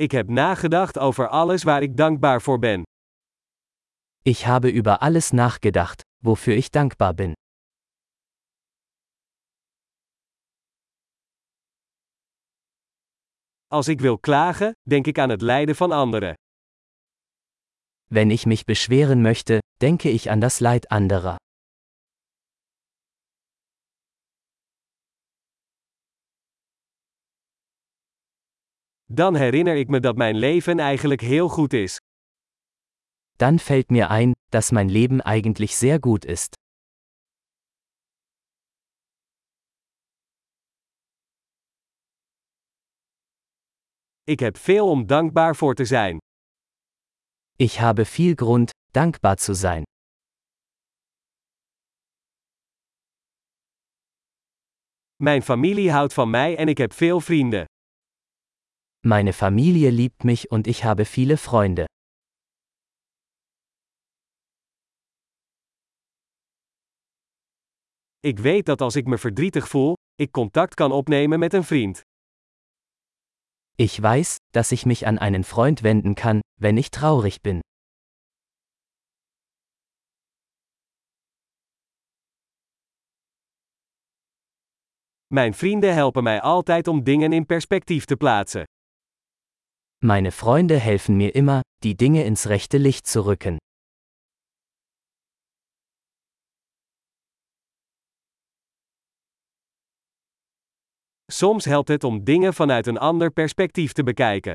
Ik heb nagedacht over alles waar ik dankbaar voor ben. Ich habe über alles nachgedacht, wofür ich dankbar bin. Als ik wil klagen, denk ik aan het lijden van anderen. Wenn ich mich beschweren möchte, denke ich an das Leid anderer. Dan herinner ik me dat mijn leven eigenlijk heel goed is. Dann fällt mir ein, dass mein Leben eigentlich sehr gut ist. Ik heb veel om dankbaar voor te zijn. Ich habe viel Grund, dankbar zu sein. Mijn familie houdt van mij en ik heb veel vrienden. Meine Familie liebt mich und ich habe viele Freunde. Ik weet dat als ik me verdrietig voel, ik contact kan opnemen met een vriend. Ich weiß, dass ich mich an einen Freund wenden kann, wenn ich traurig bin. Mijn vrienden helpen mij altijd om dingen in perspectief te plaatsen. Meine Freunde helfen mir immer, die Dinge ins rechte Licht zu rücken. Soms helpt het om dingen vanuit een ander perspectief te bekijken.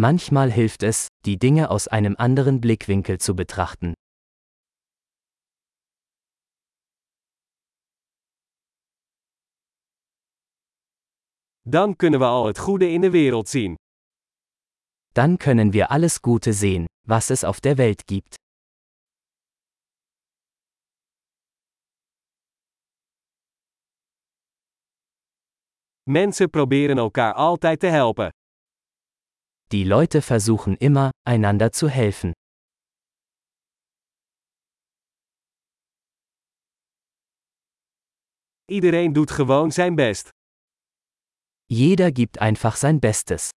Manchmal hilft es, die Dinge aus einem anderen Blickwinkel zu betrachten. Dan kunnen we al het goede in de wereld zien. Dann können wir alles Gute sehen, was es auf der Welt gibt. Mensen proberen elkaar altijd te helpen. Die Leute versuchen immer, einander zu helfen. Iedereen doet gewoon zijn best. Jeder gibt einfach sein Bestes.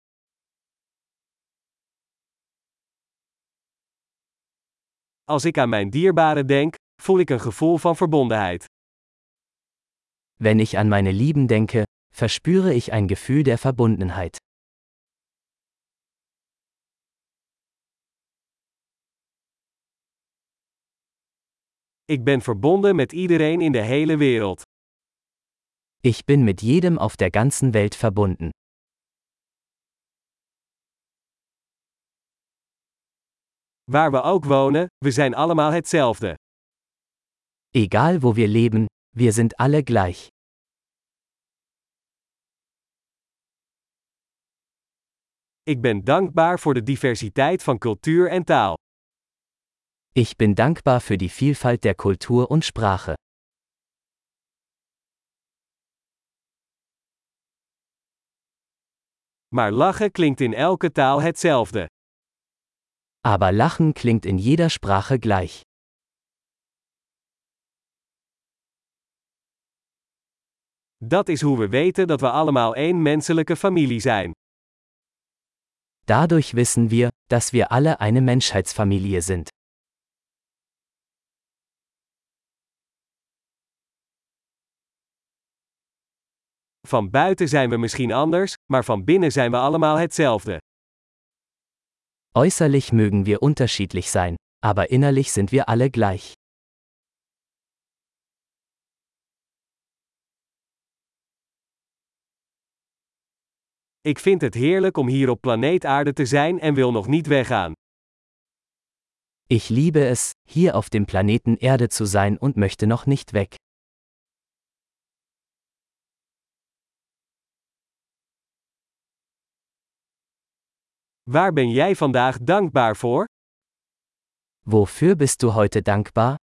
Als ik aan mijn dierbaren denk, voel ik een gevoel van verbondenheid. Wenn ich an meine Lieben denke, verspüre ich ein Gefühl der Verbundenheit. Ik ben verbonden met iedereen in de hele wereld. Ich bin mit jedem auf der ganzen Welt verbunden. Waar we ook wonen, we zijn allemaal hetzelfde. Egal wo wir leben, wir sind alle gleich. Ik ben dankbaar voor de diversiteit van cultuur en taal. Ich bin dankbar für die Vielfalt der Kultur und Sprache. Maar lachen klinkt in elke taal hetzelfde. Aber Lachen klingt in jeder Sprache gleich. Dat is hoe we weten dat we allemaal één menselijke familie zijn. Dadurch wissen wir, dass wir alle eine Menschheitsfamilie sind. Van buiten zijn we misschien anders, maar van binnen zijn we allemaal hetzelfde. Äußerlich mögen wir unterschiedlich sein, aber innerlich sind wir alle gleich. Ik vind het heerlijk om hier op planeet Aarde te zijn en wil nog niet weggaan. Ich liebe es, hier auf dem Planeten Erde zu sein und möchte noch nicht weg. Waar ben jij vandaag dankbaar voor? Wofür bist du heute dankbar?